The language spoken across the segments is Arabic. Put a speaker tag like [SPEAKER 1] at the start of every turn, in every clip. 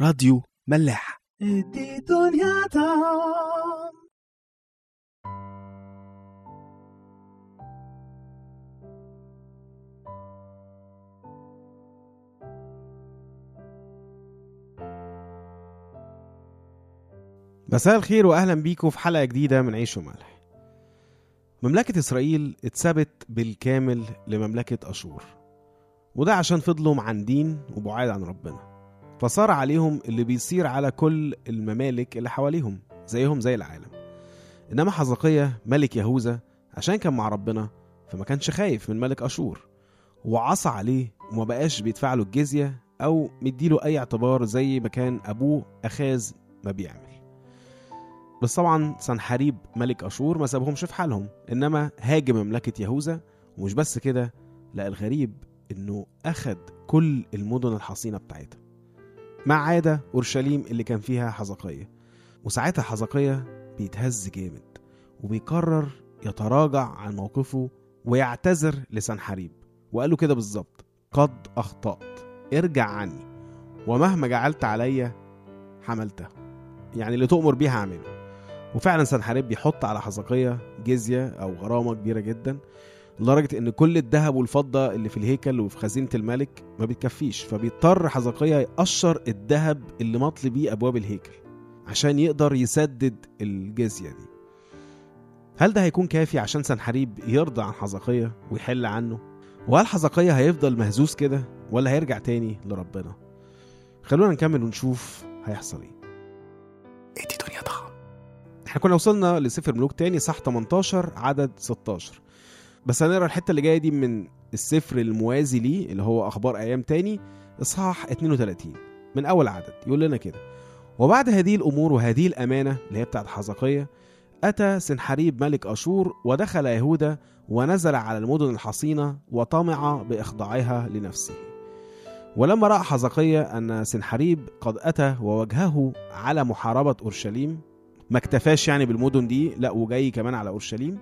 [SPEAKER 1] راديو ملاح.
[SPEAKER 2] مساء الخير واهلا بيكم في حلقة جديدة من عيش وملح. مملكة إسرائيل اتثبت بالكامل لمملكة أشور وده عشان فضلوا معاندين وبعاد عن ربنا. فصار عليهم اللي بيصير على كل الممالك اللي حواليهم زيهم زي العالم. إنما حزقية ملك يهوذا عشان كان مع ربنا فما كانش خايف من ملك أشور. وعصى عليه وما بقاش بيدفع له الجزية أو مديله أي اعتبار زي ما كان أبوه اخاز ما بيعمل. بس طبعا سنحريب ملك أشور ما سابهمش في حالهم إنما هاجم مملكة يهوذا. ومش بس كده لا الغريب إنه اخد كل المدن الحصينة بتاعتها. ما عدا أورشليم اللي كان فيها حزقية. وساعتها حزقية بيتهز جامد وبيقرر يتراجع عن موقفه ويعتذر لسنحريب وقال له كده بالظبط قد أخطأت. ارجع عني. ومهما جعلت عليا حملته يعني اللي تؤمر بيه هعمله. وفعلا سنحريب بيحط على حزقية جزية أو غرامة كبيرة جدا. لدرجة إن كل الذهب والفضة اللي في الهيكل وفي خزينة الملك ما بتكفيش فبيضطر حزقية يقشر الذهب اللي مطل بيه أبواب الهيكل عشان يقدر يسدد الجزية دي هل ده هيكون كافي عشان سنحريب يرضى عن حزقية ويحل عنه؟ وهل حزقية هيفضل مهزوز كده ولا هيرجع تاني لربنا؟ خلونا نكمل ونشوف هيحصل إيه
[SPEAKER 1] ادي دنيا ضخم
[SPEAKER 2] إحنا كنا وصلنا لسفر ملوك تاني صح 18 عدد 16 بس هنقرا الحتة اللي جاية دي من السفر الموازي ليه اللي هو أخبار أيام تاني إصحاح 32 من أول عدد يقول لنا كده وبعد هذه الأمور وهذه الأمانة اللي هي بتاعت حزقية أتى سنحريب ملك أشور ودخل يهوذا ونزل على المدن الحصينة وطمع بإخضاعها لنفسه. ولما رأى حزقية أن سنحريب قد أتى ووجهه على محاربة أورشليم ما اكتفاش يعني بالمدن دي لا وجاي كمان على أورشليم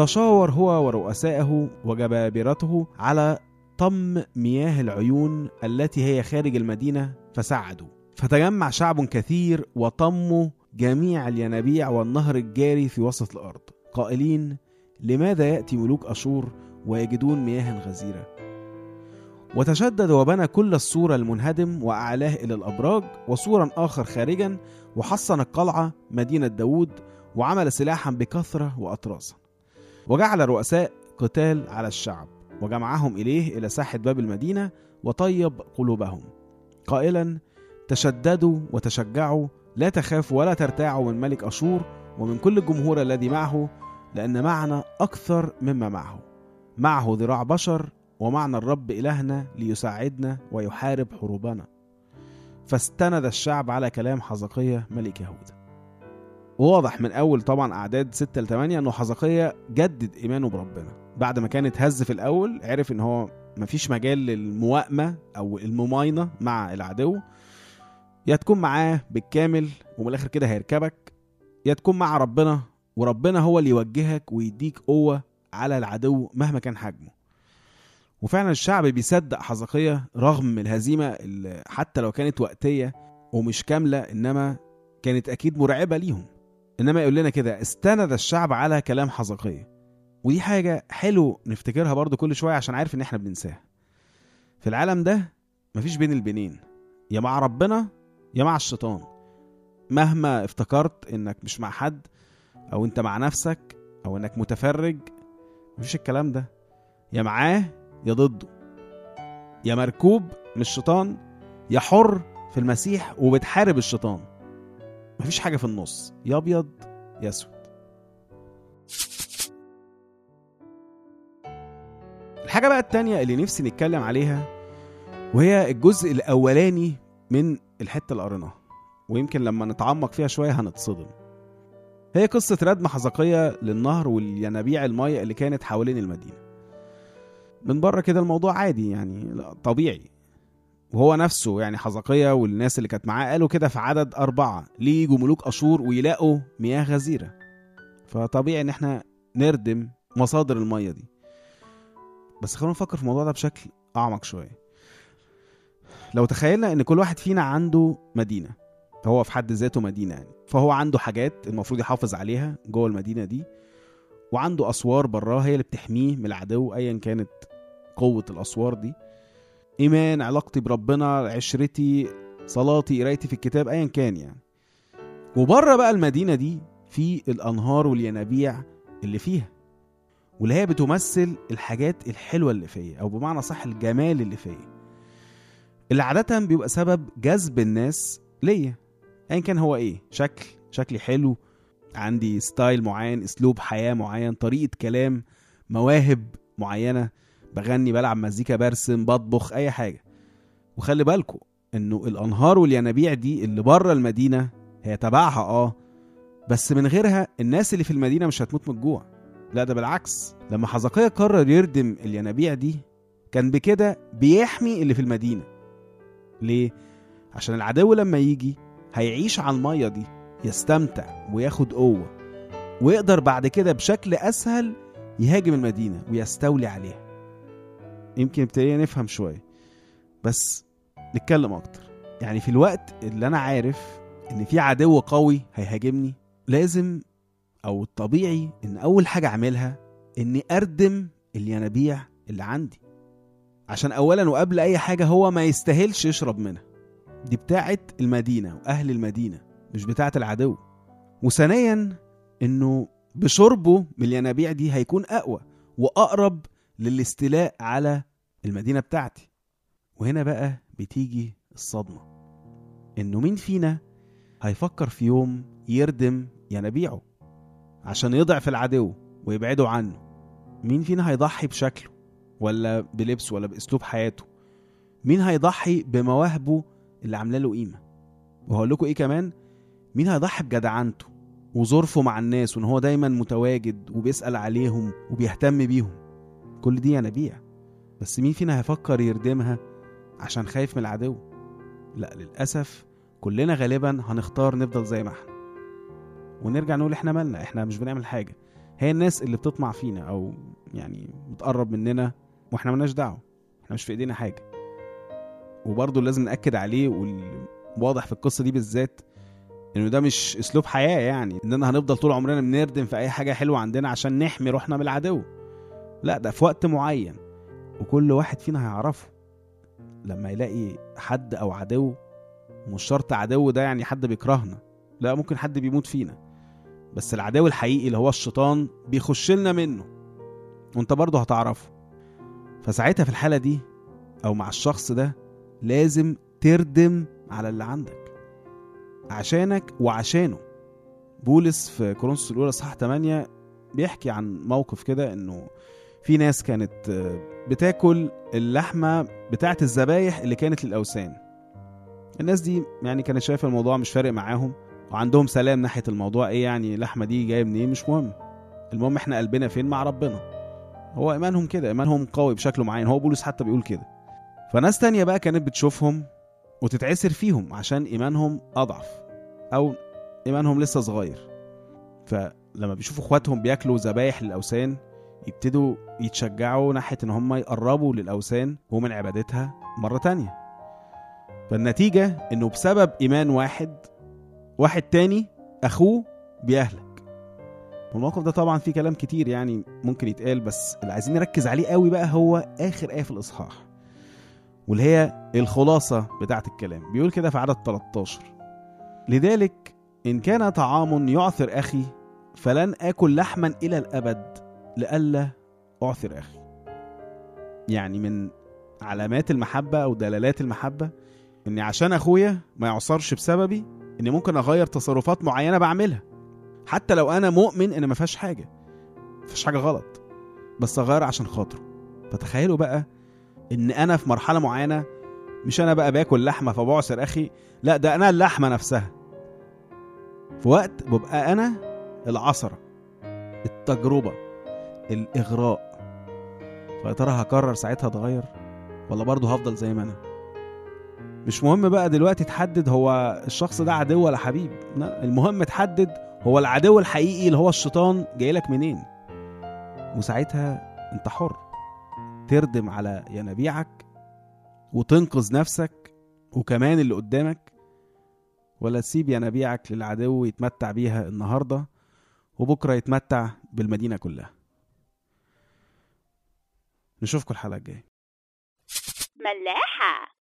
[SPEAKER 2] تشاور هو ورؤسائه وجبابرته على طم مياه العيون التي هي خارج المدينة فسعدوا فتجمع شعب كثير وطموا جميع الينابيع والنهر الجاري في وسط الأرض. قائلين لماذا يأتي ملوك أشور ويجدون مياه غزيرة؟ وتشدد وبنى كل السور المنهدم وأعلاه إلى الأبراج وسورا آخر خارجا وحصن القلعة مدينة داود وعمل سلاحا بكثرة وأطراسا وجعل رؤساء قتال على الشعب وجمعهم إليه إلى ساحة باب المدينة وطيب قلوبهم. قائلا تشددوا وتشجعوا لا تخافوا ولا ترتاعوا من ملك أشور ومن كل الجمهور الذي معه لأن معنا أكثر مما معه. معه ذراع بشر ومعنا الرب إلهنا ليساعدنا ويحارب حروبنا. فاستند الشعب على كلام حزقية ملك يهوذا وواضح من أول طبعا أعداد 6 ل 8 إنه حزقية جدد إيمانه بربنا. بعد ما كان اتهز في الأول عرف إن هو مفيش مجال للموائمة أو المماينة مع العدو. يا تكون معاه بالكامل ومن الآخر كده هيركبك. يا تكون مع ربنا وربنا هو اللي يوجهك ويديك قوة على العدو مهما كان حجمه. وفعلا الشعب بيصدق حزقية رغم الهزيمة اللي حتى لو كانت وقتية ومش كاملة إنما كانت أكيد مرعبة ليهم. إنما يقول لنا كده استند الشعب على كلام حزقية ودي حاجة حلو نفتكرها برضو كل شوية عشان عارف إن إحنا بننساها. في العالم ده مفيش بين البنين. يا مع ربنا يا مع الشيطان. مهما افتكرت إنك مش مع حد أو أنت مع نفسك أو إنك متفرج مفيش الكلام ده. يا معاه يا ضده. يا مركوب من الشيطان يا حر في المسيح وبتحارب الشيطان. مفيش حاجة في النص. يا أبيض يا أسود. الحاجة بقى التانية اللي نفسي نتكلم عليها وهي الجزء الأولاني من الحتة اللي قريناها ويمكن لما نتعمق فيها شوية هنتصدم. هي قصة ردم حزقية للنهر والينابيع المية اللي كانت حوالين المدينة. من بره كده الموضوع عادي يعني طبيعي. وهو نفسه يعني حزقية والناس اللي كانت معاه قالوا كده في عدد أربعة ليه يجوا ملوك أشور ويلاقوا مياه غزيرة. فطبيعي إن إحنا نردم مصادر المية دي. بس خلونا نفكر في الموضوع ده بشكل أعمق شوية. لو تخيلنا إن كل واحد فينا عنده مدينة هو في حد ذاته مدينة يعني فهو عنده حاجات المفروض يحافظ عليها جوه المدينة دي وعنده أسوار براها هي اللي بتحميه من العدو ايا كانت قوة الأسوار دي. إيمان علاقتي بربنا عشرتي صلاتي قرايتي في الكتاب ايا كان يعني. وبره بقى المدينة دي في الأنهار والينابيع اللي فيها. واللي هي بتمثل الحاجات الحلوة اللي فيا أو بمعنى صح الجمال اللي فيا. اللي عادة بيبقى سبب جذب الناس ليا. ايا كان هو إيه؟ شكل شكلي حلو عندي ستايل معين أسلوب حياة معين طريقة كلام مواهب معينة. بغني بلعب مزيكا برسم بطبخ أي حاجة. وخلي بالكم إنه الأنهار والينابيع دي اللي بره المدينة هي تبعها آه. بس من غيرها الناس اللي في المدينة مش هتموت من الجوع. لا ده بالعكس. لما حزقية قرر يردم الينابيع دي كان بكده بيحمي اللي في المدينة. ليه؟ عشان العدو لما يجي هيعيش على المية دي يستمتع وياخد قوة ويقدر بعد كده بشكل أسهل يهاجم المدينة ويستولي عليها. يمكن ابتدينا نفهم شوية. بس نتكلم أكتر. يعني في الوقت اللي أنا عارف إن في عدو قوي هيهاجمني لازم أو الطبيعي إن أول حاجة أعملها إني أردم الينابيع اللي عندي. عشان اولا وقبل أي حاجة هو ما يستاهلش يشرب منها. دي بتاعه المدينة وأهل المدينة مش بتاعه العدو. وثانيا إنه بشربه من الينابيع دي هيكون أقوى وأقرب للاستيلاء على المدينة بتاعتي. وهنا بقى بتيجي الصدمة. إنه مين فينا هيفكر في يوم يردم ينابيعه عشان يضعف العدو ويبعده عنه؟ مين فينا هيضحي بشكله ولا بلبسه ولا بأسلوب حياته؟ مين هيضحي بمواهبه اللي عاملة له قيمة؟ وهقول لكم إيه كمان مين هيضحي بجدعنته وظرفه مع الناس وإن هو دايما متواجد وبيسأل عليهم وبيهتم بيهم؟ كل دي ينابيع. بس مين فينا هيفكر يردمها عشان خايف من العدو؟ لا للأسف كلنا غالبا هنختار نفضل زي ما إحنا. ونرجع نقول إحنا مالنا إحنا مش بنعمل حاجة. هي الناس اللي بتطمع فينا أو يعني بتقرب مننا وإحنا ملناش دعوة إحنا مش في إيدينا حاجة. وبرضه لازم نأكد عليه والواضح في القصة دي بالذات إنه ده مش أسلوب حياة يعني إننا هنفضل طول عمرنا بنردم في أي حاجة حلوة عندنا عشان نحمي روحنا من العدو. لا ده في وقت معين. وكل واحد فينا هيعرفه. لما يلاقي حد أو عدو مش شرط عدو ده يعني حد بيكرهنا لا ممكن حد بيموت فينا. بس العدو الحقيقي اللي هو الشيطان بيخش لنا منه وانت برضه هتعرفه. فساعتها في الحالة دي أو مع الشخص ده لازم تردم على اللي عندك. عشانك وعشانه. بولس في كورنثوس الأولى صح 8 بيحكي عن موقف كده إنه في ناس كانت بتاكل اللحمة بتاعة الذبايح اللي كانت للأوثان. الناس دي يعني كانت شايفة الموضوع مش فارق معاهم وعندهم سلام ناحية الموضوع إيه يعني اللحمة دي جاية منين؟ مش مهم. المهم إحنا قلبنا فين؟ مع ربنا. هو إيمانهم كده إيمانهم قوي بشكل معين. هو بولس حتى بيقول كده. فناس تانية بقى كانت بتشوفهم وتتعسر فيهم عشان إيمانهم أضعف أو إيمانهم لسه صغير. فلما بيشوفوا إخواتهم بياكلوا ذبايح للأوثان يبتدوا يتشجعوا ناحية إن هم يقربوا للأوثان ومن عبادتها مرة تانية. فالنتيجة إنه بسبب إيمان واحد واحد تاني أخوه بيهلك والموقف ده طبعا فيه كلام كتير يعني ممكن يتقال بس اللي عايزين نركز عليه قوي بقى هو آخر آية في الإصحاح واللي هي الخلاصة بتاعة الكلام. بيقول كده في عدد 13 لذلك إن كان طعام يعثر أخي فلن آكل لحما إلى الأبد. لئلا أعثر أخي. يعني من علامات المحبة أو دلالات المحبة إني عشان أخويا ما يعصرش بسببي إني ممكن أغير تصرفات معينة بعملها. حتى لو أنا مؤمن إن ما فيهاش حاجة ما فيهاش حاجة غلط بس أغير عشان خاطره. فتخيلوا بقى إن أنا في مرحلة معينة مش أنا بقى باكل لحمة فبعصر أخي لا ده أنا اللحمة نفسها. في وقت ببقى أنا العصرة التجربة. الإغراء. فيا ترى هكرر ساعتها اتغير ولا برضه هفضل زي ما أنا؟ مش مهم بقى دلوقتي تحدد هو الشخص ده عدو ولا حبيب. لا المهم تحدد هو العدو الحقيقي اللي هو الشيطان جاي لك منين. وساعتها أنت حر. تردم على ينابيعك وتنقذ نفسك وكمان اللي قدامك. ولا تسيب ينابيعك للعدو يتمتع بيها النهارده وبكرة يتمتع بالمدينة كلها. نشوفكم الحلقة الجاية.
[SPEAKER 3] ملاحة.